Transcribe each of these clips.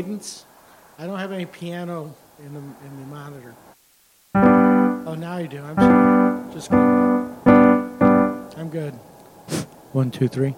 Cadence. I don't have any piano in the in the monitor. Oh, now you do. I'm sorry. Just I'm good. One, two, three.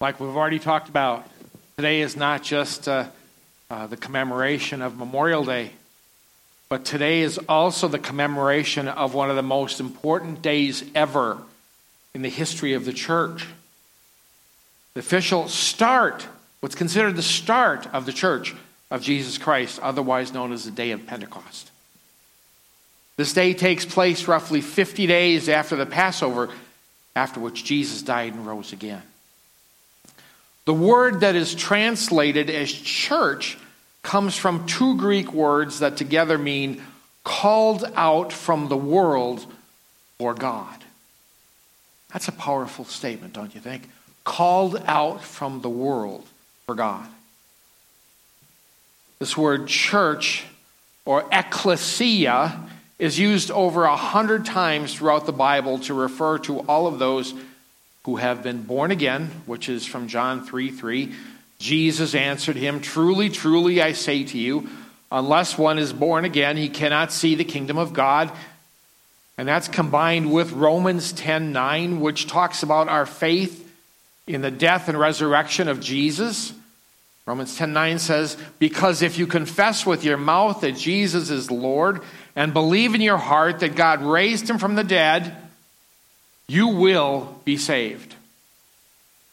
Like we've already talked about, today is not just uh, uh, the commemoration of Memorial Day, but today is also the commemoration of one of the most important days ever in the history of the church. The official start, what's considered the start of the church of Jesus Christ, otherwise known as the day of Pentecost. This day takes place roughly 50 days after the Passover, after which Jesus died and rose again. The word that is translated as church comes from two Greek words that together mean called out from the world for God. That's a powerful statement, don't you think? Called out from the world for God. This word church or ecclesia is used over a hundred times throughout the Bible to refer to all of those who have been born again, which is from John 3 3. Jesus answered him, Truly, truly, I say to you, unless one is born again, he cannot see the kingdom of God. And that's combined with Romans 10 9, which talks about our faith in the death and resurrection of Jesus. Romans 10 9 says, Because if you confess with your mouth that Jesus is Lord and believe in your heart that God raised him from the dead, you will be saved.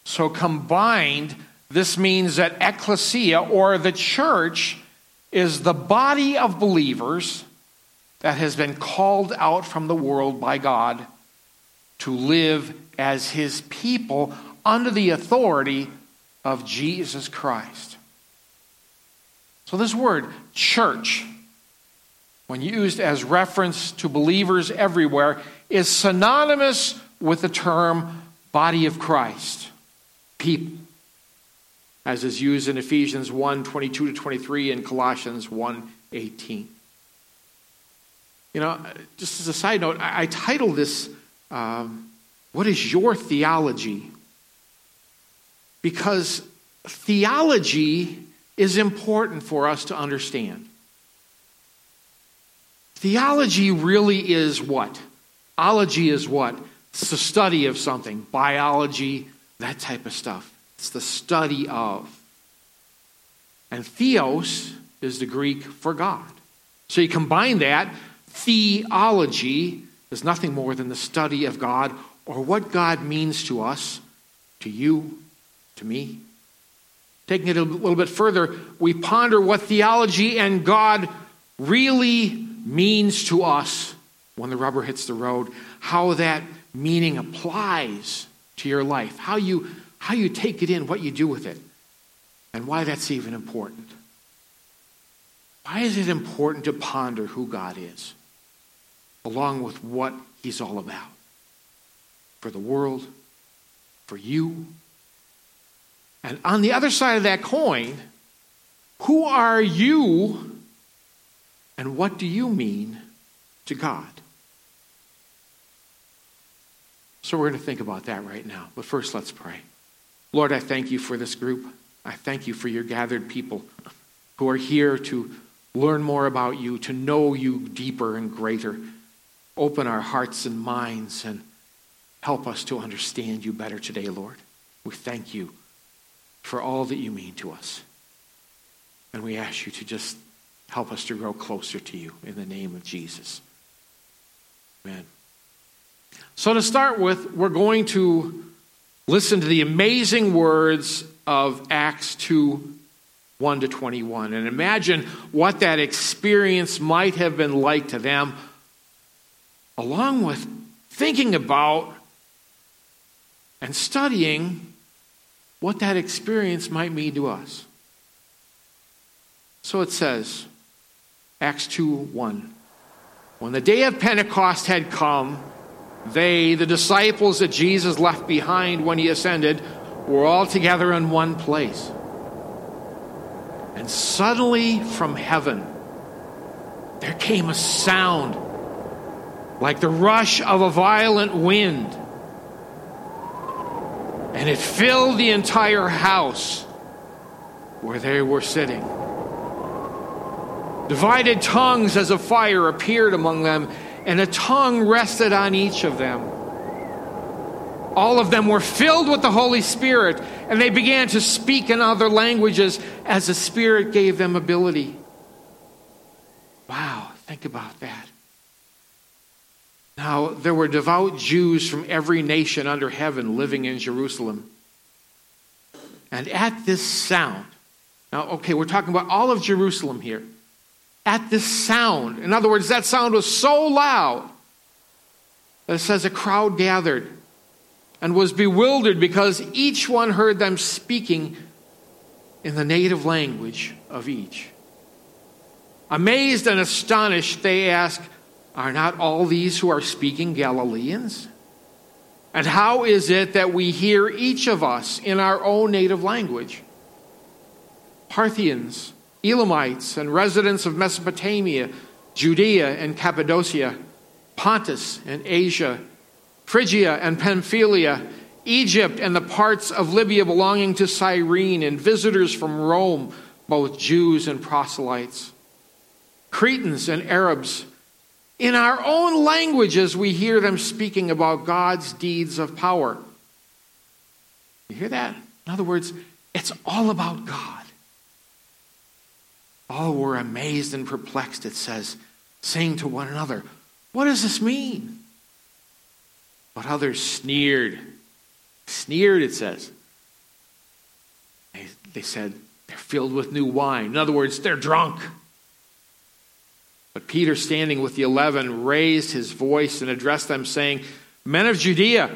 So, combined, this means that ecclesia or the church is the body of believers that has been called out from the world by God to live as his people under the authority of Jesus Christ. So, this word, church, when used as reference to believers everywhere, is synonymous with the term body of Christ, people, as is used in Ephesians 1 22 to 23 and Colossians 1 18. You know, just as a side note, I, I titled this, um, What is Your Theology? Because theology is important for us to understand. Theology really is what? Ology is what? It's the study of something, biology, that type of stuff. It's the study of. And theos is the Greek for God. So you combine that, theology is nothing more than the study of God or what God means to us, to you, to me. Taking it a little bit further, we ponder what theology and God really means to us when the rubber hits the road, how that meaning applies to your life, how you, how you take it in, what you do with it, and why that's even important. Why is it important to ponder who God is, along with what He's all about? For the world, for you. And on the other side of that coin, who are you and what do you mean to God? So we're going to think about that right now. But first, let's pray. Lord, I thank you for this group. I thank you for your gathered people who are here to learn more about you, to know you deeper and greater. Open our hearts and minds and help us to understand you better today, Lord. We thank you for all that you mean to us. And we ask you to just help us to grow closer to you in the name of Jesus. Amen. So, to start with, we're going to listen to the amazing words of Acts 2 1 to 21 and imagine what that experience might have been like to them, along with thinking about and studying what that experience might mean to us. So it says, Acts 2 1. When the day of Pentecost had come, they, the disciples that Jesus left behind when he ascended, were all together in one place. And suddenly from heaven, there came a sound like the rush of a violent wind. And it filled the entire house where they were sitting. Divided tongues as a fire appeared among them and a tongue rested on each of them. All of them were filled with the Holy Spirit, and they began to speak in other languages as the Spirit gave them ability. Wow, think about that. Now, there were devout Jews from every nation under heaven living in Jerusalem. And at this sound, now, okay, we're talking about all of Jerusalem here at this sound. In other words, that sound was so loud that it says a crowd gathered and was bewildered because each one heard them speaking in the native language of each. Amazed and astonished, they ask, Are not all these who are speaking Galileans? And how is it that we hear each of us in our own native language? Parthians, Elamites and residents of Mesopotamia, Judea and Cappadocia, Pontus and Asia, Phrygia and Pamphylia, Egypt and the parts of Libya belonging to Cyrene, and visitors from Rome, both Jews and proselytes, Cretans and Arabs. In our own languages, we hear them speaking about God's deeds of power. You hear that? In other words, it's all about God. All were amazed and perplexed, it says, saying to one another, What does this mean? But others sneered. Sneered, it says. They, they said, They're filled with new wine. In other words, they're drunk. But Peter, standing with the eleven, raised his voice and addressed them, saying, Men of Judea,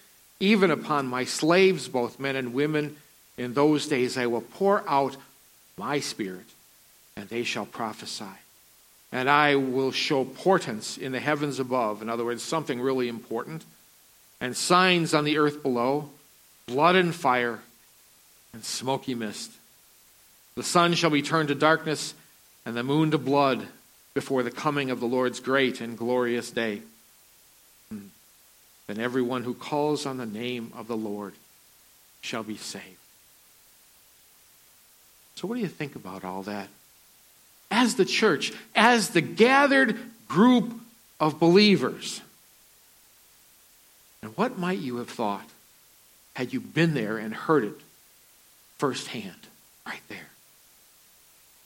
even upon my slaves, both men and women. In those days I will pour out my spirit, and they shall prophesy. And I will show portents in the heavens above, in other words, something really important, and signs on the earth below blood and fire and smoky mist. The sun shall be turned to darkness, and the moon to blood before the coming of the Lord's great and glorious day. Then everyone who calls on the name of the Lord shall be saved. So, what do you think about all that? As the church, as the gathered group of believers, and what might you have thought had you been there and heard it firsthand, right there?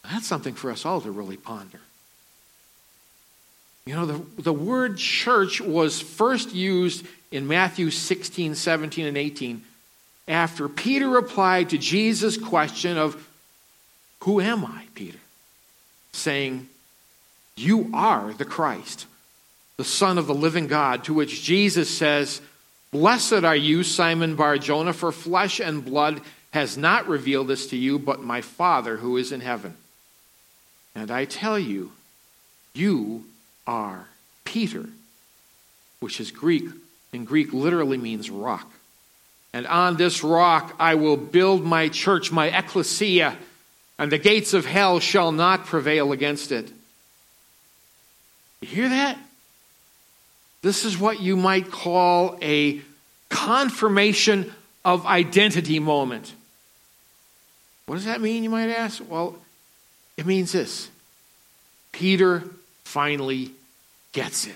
That's something for us all to really ponder. You know, the, the word church was first used in Matthew 16, 17, and 18 after Peter replied to Jesus' question of, Who am I, Peter? Saying, You are the Christ, the Son of the living God, to which Jesus says, Blessed are you, Simon Bar Jonah, for flesh and blood has not revealed this to you, but my Father who is in heaven. And I tell you, you are Peter, which is Greek. In Greek, literally means rock. And on this rock I will build my church, my ecclesia, and the gates of hell shall not prevail against it. You hear that? This is what you might call a confirmation of identity moment. What does that mean, you might ask? Well, it means this Peter finally gets it.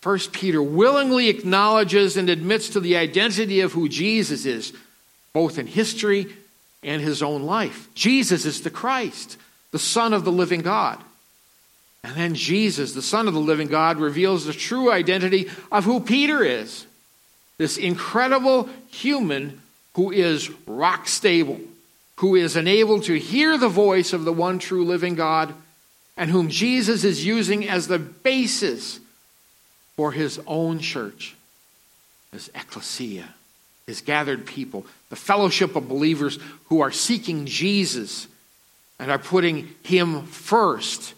First Peter willingly acknowledges and admits to the identity of who Jesus is, both in history and his own life. Jesus is the Christ, the Son of the living God. And then Jesus, the Son of the living God, reveals the true identity of who Peter is this incredible human who is rock stable, who is enabled to hear the voice of the one true living God, and whom Jesus is using as the basis for his own church, his ecclesia, his gathered people, the fellowship of believers who are seeking Jesus and are putting him first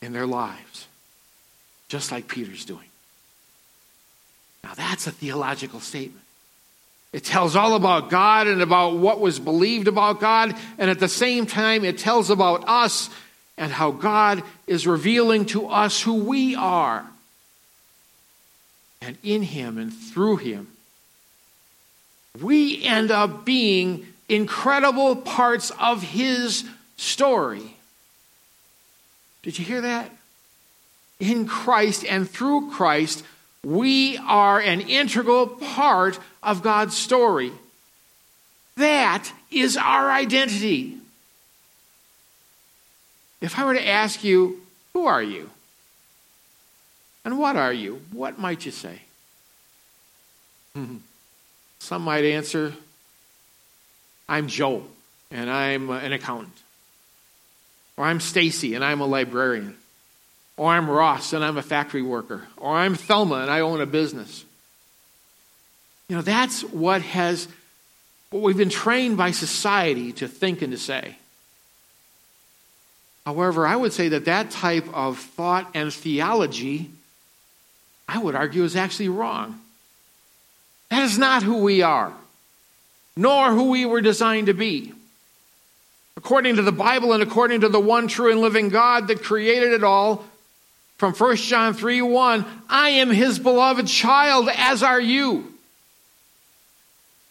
in their lives, just like Peter's doing. Now, that's a theological statement. It tells all about God and about what was believed about God, and at the same time, it tells about us and how God is revealing to us who we are. And in Him and through Him, we end up being incredible parts of His story. Did you hear that? In Christ and through Christ, we are an integral part of God's story. That is our identity. If I were to ask you, who are you? And what are you? What might you say? Some might answer, I'm Joe, and I'm uh, an accountant. Or I'm Stacy, and I'm a librarian. Or I'm Ross, and I'm a factory worker. Or I'm Thelma, and I own a business. You know, that's what has, what we've been trained by society to think and to say. However, I would say that that type of thought and theology, I would argue, is actually wrong. That is not who we are, nor who we were designed to be. According to the Bible and according to the one true and living God that created it all, from 1 John 3 1, I am his beloved child, as are you.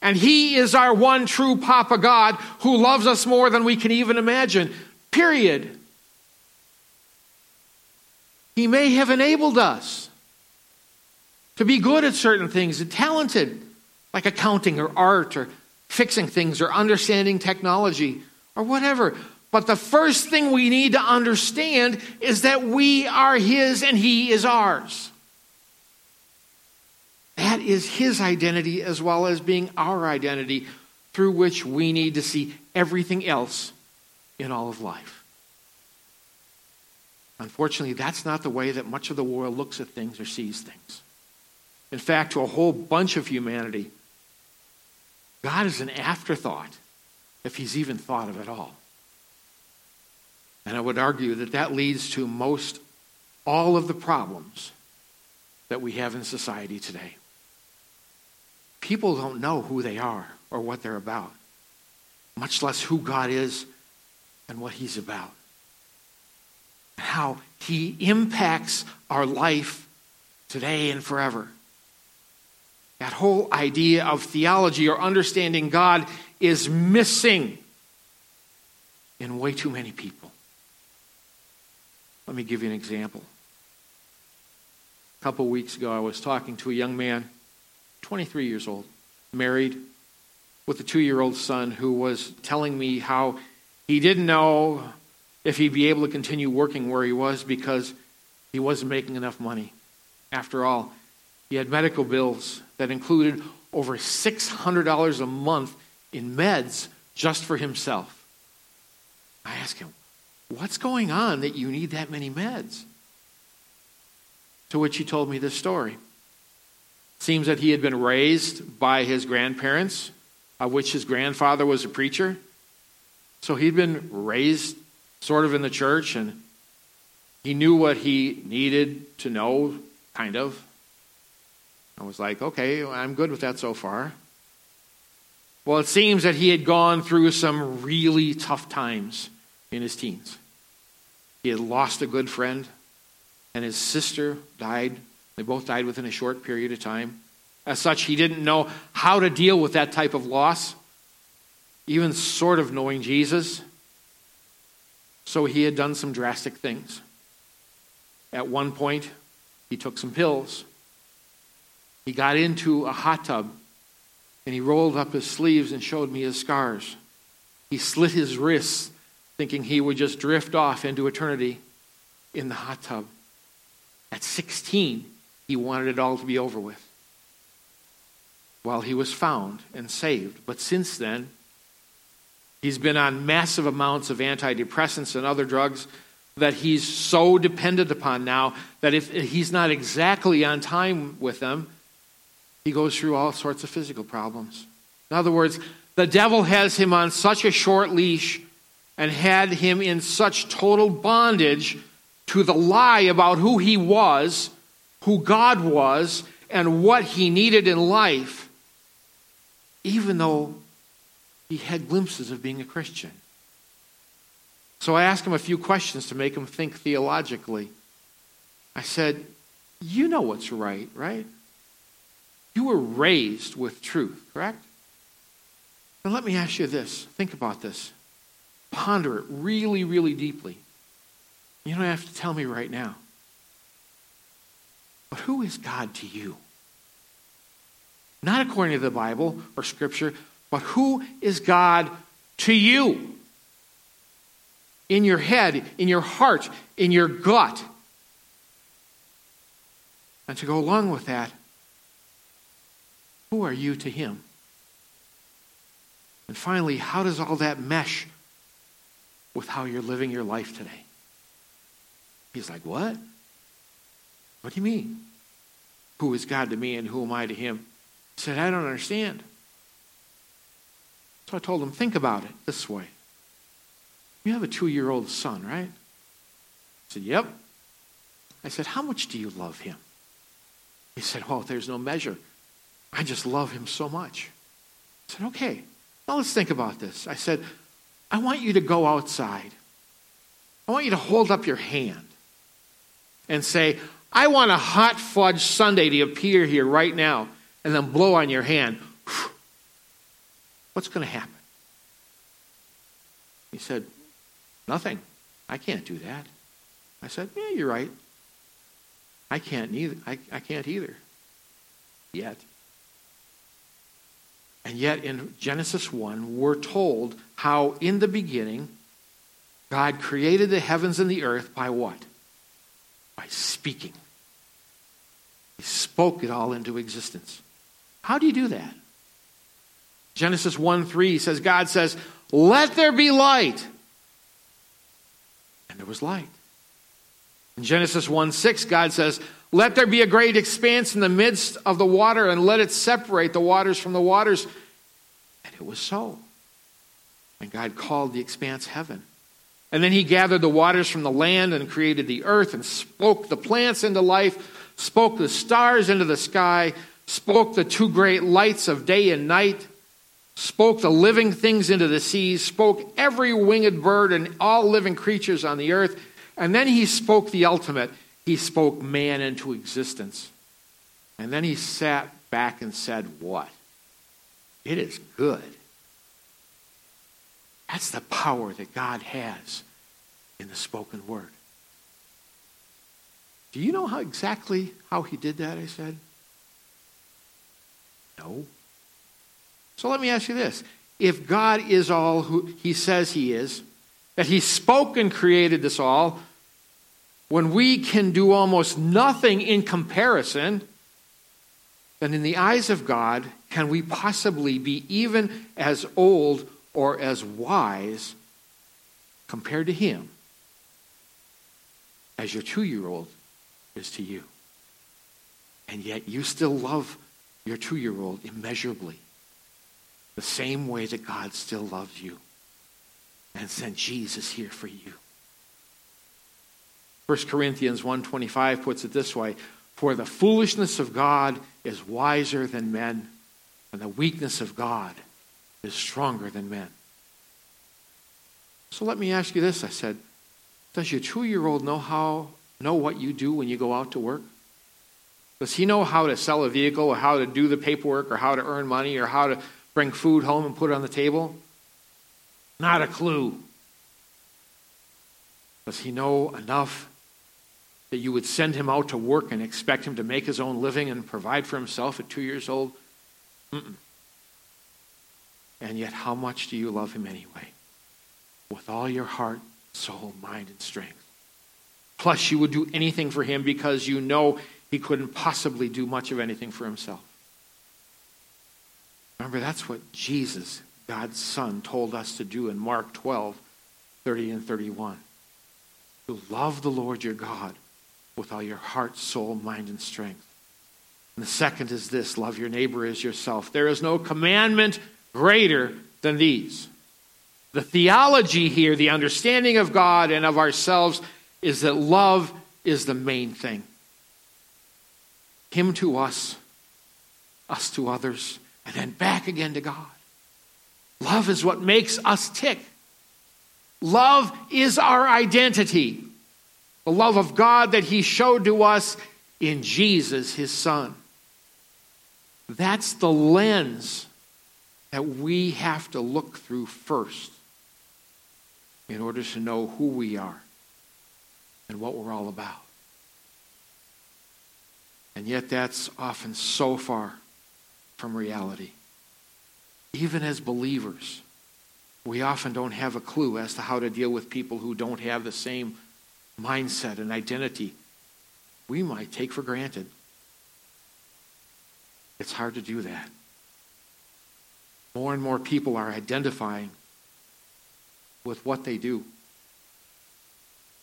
And he is our one true Papa God who loves us more than we can even imagine. Period. He may have enabled us to be good at certain things and talented, like accounting or art or fixing things or understanding technology or whatever. But the first thing we need to understand is that we are His and He is ours. That is His identity as well as being our identity through which we need to see everything else in all of life. Unfortunately, that's not the way that much of the world looks at things or sees things. In fact, to a whole bunch of humanity, God is an afterthought. if he's even thought of at all. And I would argue that that leads to most all of the problems that we have in society today. People don't know who they are or what they're about, much less who God is and what He's about. How He impacts our life today and forever. That whole idea of theology or understanding God is missing in way too many people. Let me give you an example. A couple weeks ago, I was talking to a young man, 23 years old, married, with a two year old son, who was telling me how he didn't know if he'd be able to continue working where he was because he wasn't making enough money. After all, he had medical bills that included over $600 a month in meds just for himself. I asked him, What's going on that you need that many meds? To which he told me this story. Seems that he had been raised by his grandparents, of which his grandfather was a preacher. So he'd been raised sort of in the church, and he knew what he needed to know, kind of. I was like, okay, I'm good with that so far. Well, it seems that he had gone through some really tough times in his teens. He had lost a good friend, and his sister died. They both died within a short period of time. As such, he didn't know how to deal with that type of loss, even sort of knowing Jesus. So he had done some drastic things. At one point, he took some pills. He got into a hot tub and he rolled up his sleeves and showed me his scars. He slit his wrists thinking he would just drift off into eternity in the hot tub. At 16, he wanted it all to be over with. While he was found and saved. But since then, he's been on massive amounts of antidepressants and other drugs that he's so dependent upon now that if he's not exactly on time with them, he goes through all sorts of physical problems. In other words, the devil has him on such a short leash and had him in such total bondage to the lie about who he was, who God was, and what he needed in life, even though he had glimpses of being a Christian. So I asked him a few questions to make him think theologically. I said, You know what's right, right? You were raised with truth, correct? Now let me ask you this. Think about this. Ponder it really, really deeply. You don't have to tell me right now. But who is God to you? Not according to the Bible or Scripture, but who is God to you? In your head, in your heart, in your gut. And to go along with that, who are you to Him? And finally, how does all that mesh with how you're living your life today. He's like, What? What do you mean? Who is God to me and who am I to him? He said, I don't understand. So I told him, Think about it this way. You have a two year old son, right? He said, Yep. I said, How much do you love him? He said, Oh, there's no measure. I just love him so much. I said, Okay, now let's think about this. I said, I want you to go outside. I want you to hold up your hand and say, I want a hot fudge sundae to appear here right now, and then blow on your hand. What's going to happen? He said, Nothing. I can't do that. I said, Yeah, you're right. I can't neither. I, I can't either. Yet. And yet, in Genesis 1, we're told how in the beginning, God created the heavens and the earth by what? By speaking. He spoke it all into existence. How do you do that? Genesis 1 3 says, God says, Let there be light. And there was light. In Genesis 1 6, God says, let there be a great expanse in the midst of the water, and let it separate the waters from the waters. And it was so. And God called the expanse heaven. And then he gathered the waters from the land and created the earth and spoke the plants into life, spoke the stars into the sky, spoke the two great lights of day and night, spoke the living things into the seas, spoke every winged bird and all living creatures on the earth. And then he spoke the ultimate. He spoke man into existence. And then he sat back and said, What? It is good. That's the power that God has in the spoken word. Do you know how exactly how he did that? I said. No. So let me ask you this. If God is all who he says he is, that he spoke and created this all, when we can do almost nothing in comparison, then in the eyes of God, can we possibly be even as old or as wise compared to him as your two year old is to you. And yet you still love your two year old immeasurably, the same way that God still loves you and sent Jesus here for you. 1 Corinthians 1:25 puts it this way, for the foolishness of God is wiser than men, and the weakness of God is stronger than men. So let me ask you this, I said. Does your two year old know how know what you do when you go out to work? Does he know how to sell a vehicle or how to do the paperwork or how to earn money or how to bring food home and put it on the table? Not a clue. Does he know enough that you would send him out to work and expect him to make his own living and provide for himself at two years old? Mm-mm. And yet, how much do you love him anyway? With all your heart, soul, mind, and strength. Plus, you would do anything for him because you know he couldn't possibly do much of anything for himself. Remember, that's what Jesus, God's Son, told us to do in Mark 12, 30 and 31. To love the Lord your God with all your heart, soul, mind, and strength. And the second is this love your neighbor as yourself. There is no commandment greater than these. The theology here, the understanding of God and of ourselves, is that love is the main thing. Him to us, us to others, and then back again to God. Love is what makes us tick. Love is our identity. The love of God that He showed to us in Jesus, His Son. That's the lens that we have to look through first in order to know who we are and what we're all about. And yet, that's often so far from reality. Even as believers, we often don't have a clue as to how to deal with people who don't have the same mindset and identity we might take for granted. It's hard to do that. More and more people are identifying with what they do,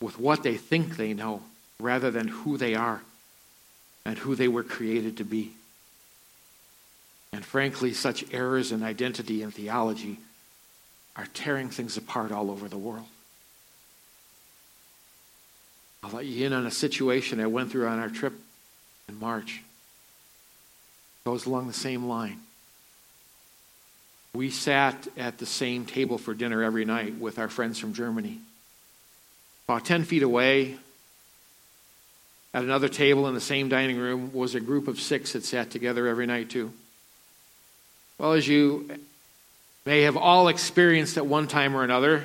with what they think they know, rather than who they are and who they were created to be. And frankly, such errors in identity and theology are tearing things apart all over the world. I'll let you in on a situation I went through on our trip in March. It goes along the same line. We sat at the same table for dinner every night with our friends from Germany. About 10 feet away, at another table in the same dining room, was a group of six that sat together every night, too. Well, as you may have all experienced at one time or another,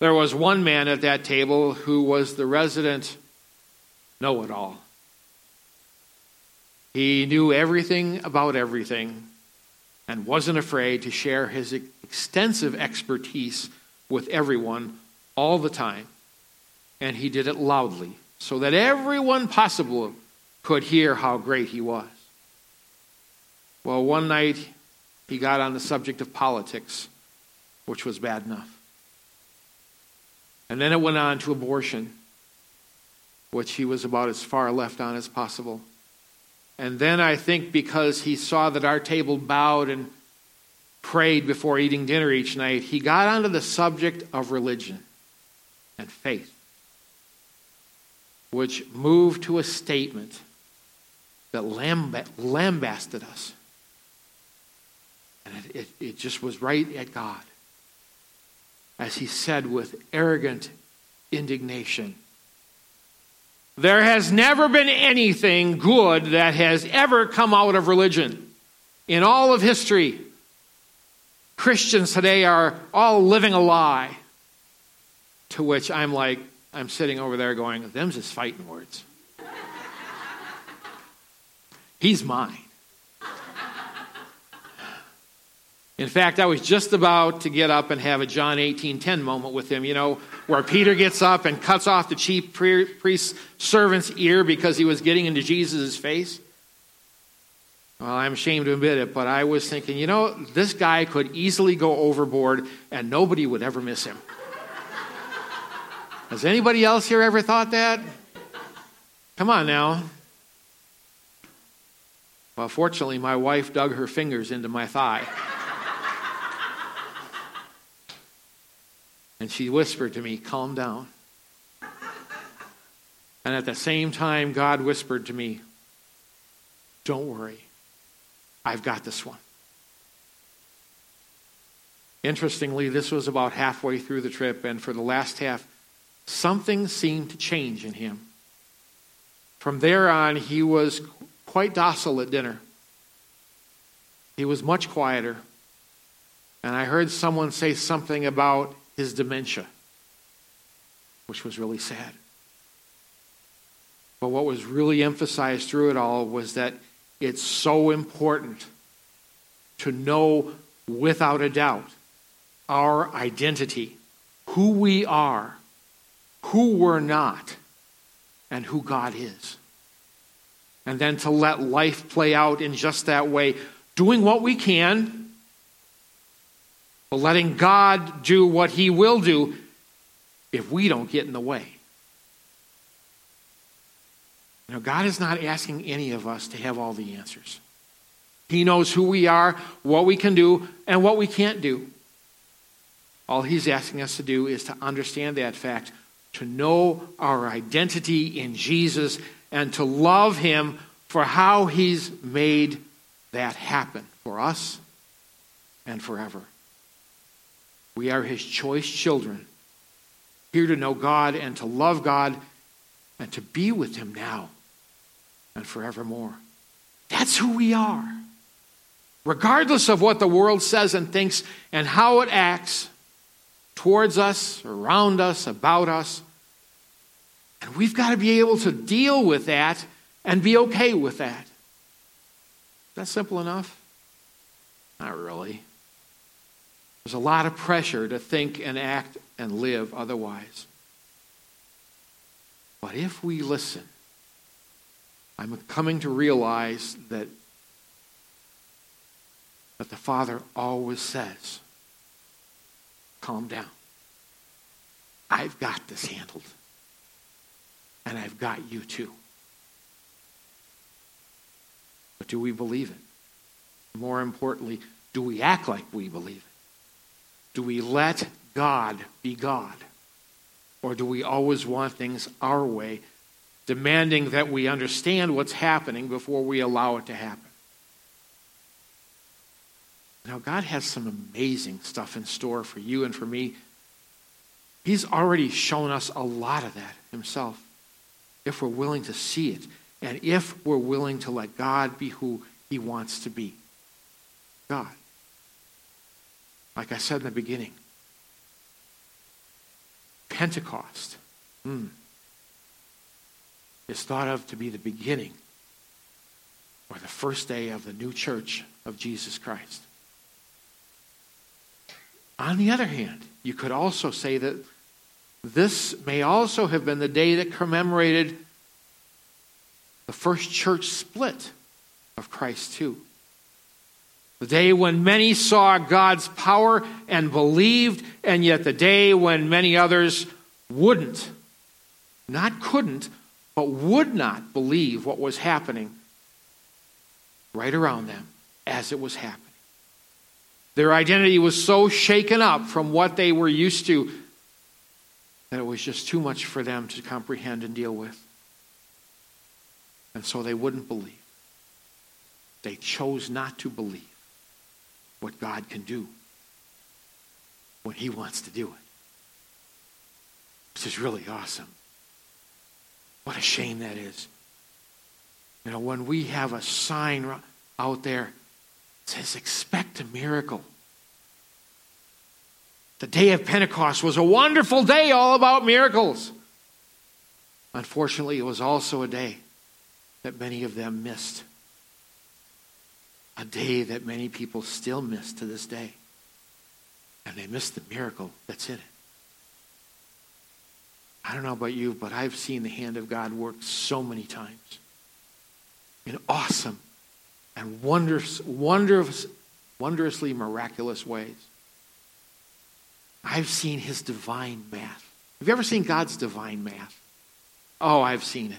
there was one man at that table who was the resident know it all. He knew everything about everything and wasn't afraid to share his extensive expertise with everyone all the time. And he did it loudly so that everyone possible could hear how great he was. Well, one night he got on the subject of politics, which was bad enough. And then it went on to abortion, which he was about as far left on as possible. And then I think because he saw that our table bowed and prayed before eating dinner each night, he got onto the subject of religion and faith, which moved to a statement that lambasted us. And it, it, it just was right at God. As he said with arrogant indignation, There has never been anything good that has ever come out of religion in all of history. Christians today are all living a lie. To which I'm like, I'm sitting over there going, them's just fighting words. He's mine. In fact, I was just about to get up and have a John 18:10 moment with him, you know, where Peter gets up and cuts off the chief priest servant's ear because he was getting into Jesus' face. Well, I'm ashamed to admit it, but I was thinking, you know, this guy could easily go overboard and nobody would ever miss him. Has anybody else here ever thought that? Come on now. Well, fortunately, my wife dug her fingers into my thigh. And she whispered to me, Calm down. And at the same time, God whispered to me, Don't worry. I've got this one. Interestingly, this was about halfway through the trip, and for the last half, something seemed to change in him. From there on, he was quite docile at dinner. He was much quieter. And I heard someone say something about his dementia, which was really sad. But what was really emphasized through it all was that it's so important to know without a doubt our identity, who we are, who we're not, and who God is. And then to let life play out in just that way, doing what we can, but letting God do what He will do if we don't get in the way. Know, God is not asking any of us to have all the answers. He knows who we are, what we can do, and what we can't do. All He's asking us to do is to understand that fact, to know our identity in Jesus, and to love Him for how He's made that happen for us and forever. We are His choice children, here to know God and to love God and to be with Him now and forevermore. That's who we are. Regardless of what the world says and thinks and how it acts towards us, around us, about us. And we've got to be able to deal with that and be okay with that. Is that simple enough? Not really. There's a lot of pressure to think and act and live otherwise. But if we listen, I'm coming to realize that, that the Father always says, calm down. I've got this handled. And I've got you too. But do we believe it? More importantly, do we act like we believe it? Do we let God be God? Or do we always want things our way demanding that we understand what's happening before we allow it to happen. Now, God has some amazing stuff in store for you and for me. He's already shown us a lot of that Himself, if we're willing to see it, and if we're willing to let God be who He wants to be God. Like I said in the beginning, Pentecost. Mm is thought of to be the beginning or the first day of the new church of Jesus Christ. On the other hand, you could also say that this may also have been the day that commemorated the first church split of Christ, too. The day when many saw God's power and believed, and yet the day when many others wouldn't, not couldn't, but would not believe what was happening right around them as it was happening. Their identity was so shaken up from what they were used to that it was just too much for them to comprehend and deal with. And so they wouldn't believe. They chose not to believe what God can do when He wants to do it. This is really awesome. What a shame that is. You know, when we have a sign out there that says, expect a miracle. The day of Pentecost was a wonderful day all about miracles. Unfortunately, it was also a day that many of them missed. A day that many people still miss to this day. And they miss the miracle that's in it. I don't know about you, but I've seen the hand of God work so many times in awesome and wondrous, wondrous, wondrously miraculous ways. I've seen his divine math. Have you ever seen God's divine math? Oh, I've seen it.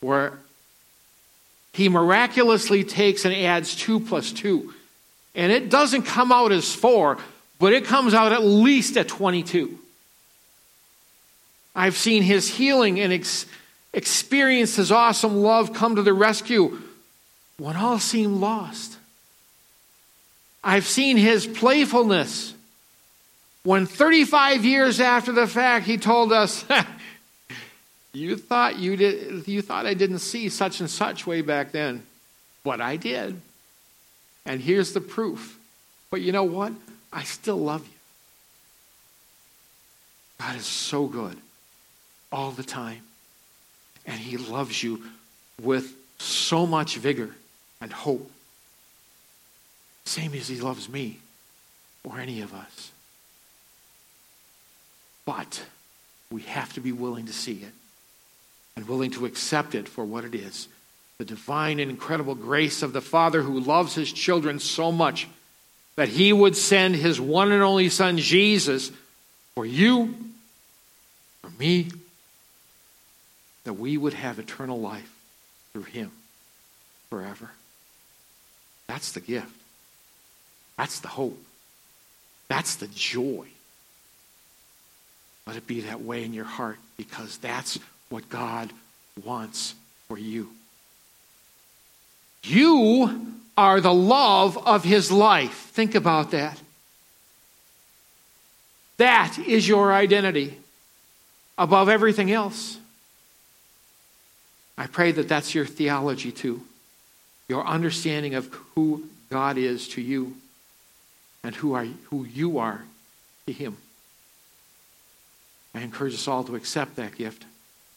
Where he miraculously takes and adds 2 plus 2. And it doesn't come out as 4, but it comes out at least at 22. I've seen his healing and ex- experienced his awesome love come to the rescue when all seemed lost. I've seen his playfulness when 35 years after the fact he told us, you thought you did you thought I didn't see such and such way back then, but I did. And here's the proof. But you know what? I still love you. God is so good all the time. And He loves you with so much vigor and hope. Same as He loves me or any of us. But we have to be willing to see it and willing to accept it for what it is the divine and incredible grace of the Father who loves His children so much that He would send His one and only Son, Jesus, for you, for me, that we would have eternal life through him forever. That's the gift. That's the hope. That's the joy. Let it be that way in your heart because that's what God wants for you. You are the love of his life. Think about that. That is your identity above everything else. I pray that that's your theology too, your understanding of who God is to you and who, are, who you are to Him. I encourage us all to accept that gift,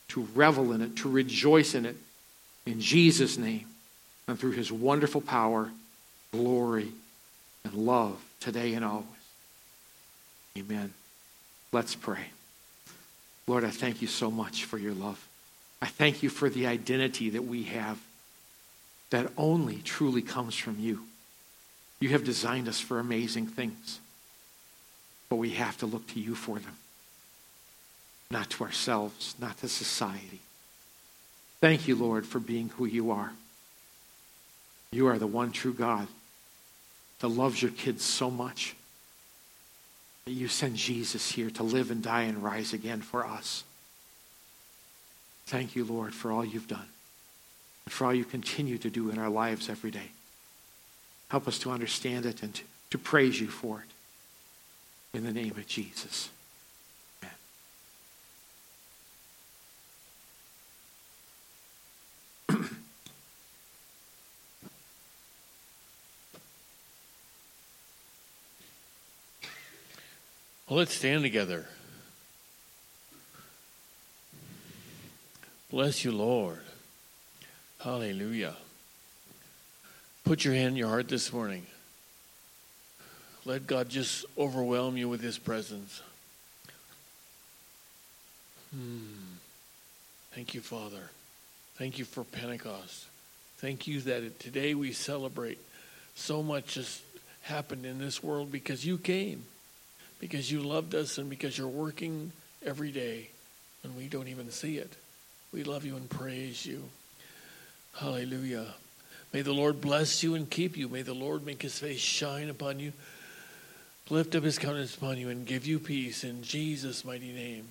to revel in it, to rejoice in it, in Jesus' name, and through His wonderful power, glory, and love today and always. Amen. Let's pray. Lord, I thank you so much for your love. I thank you for the identity that we have that only truly comes from you. You have designed us for amazing things, but we have to look to you for them, not to ourselves, not to society. Thank you, Lord, for being who you are. You are the one true God that loves your kids so much that you send Jesus here to live and die and rise again for us. Thank you, Lord, for all you've done and for all you continue to do in our lives every day. Help us to understand it and to, to praise you for it. In the name of Jesus. Let's stand together. Bless you, Lord. Hallelujah. Put your hand in your heart this morning. Let God just overwhelm you with His presence. Hmm. Thank you, Father. Thank you for Pentecost. Thank you that today we celebrate so much has happened in this world because you came, because you loved us, and because you're working every day and we don't even see it. We love you and praise you. Hallelujah. May the Lord bless you and keep you. May the Lord make his face shine upon you, lift up his countenance upon you, and give you peace in Jesus' mighty name.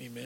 Amen.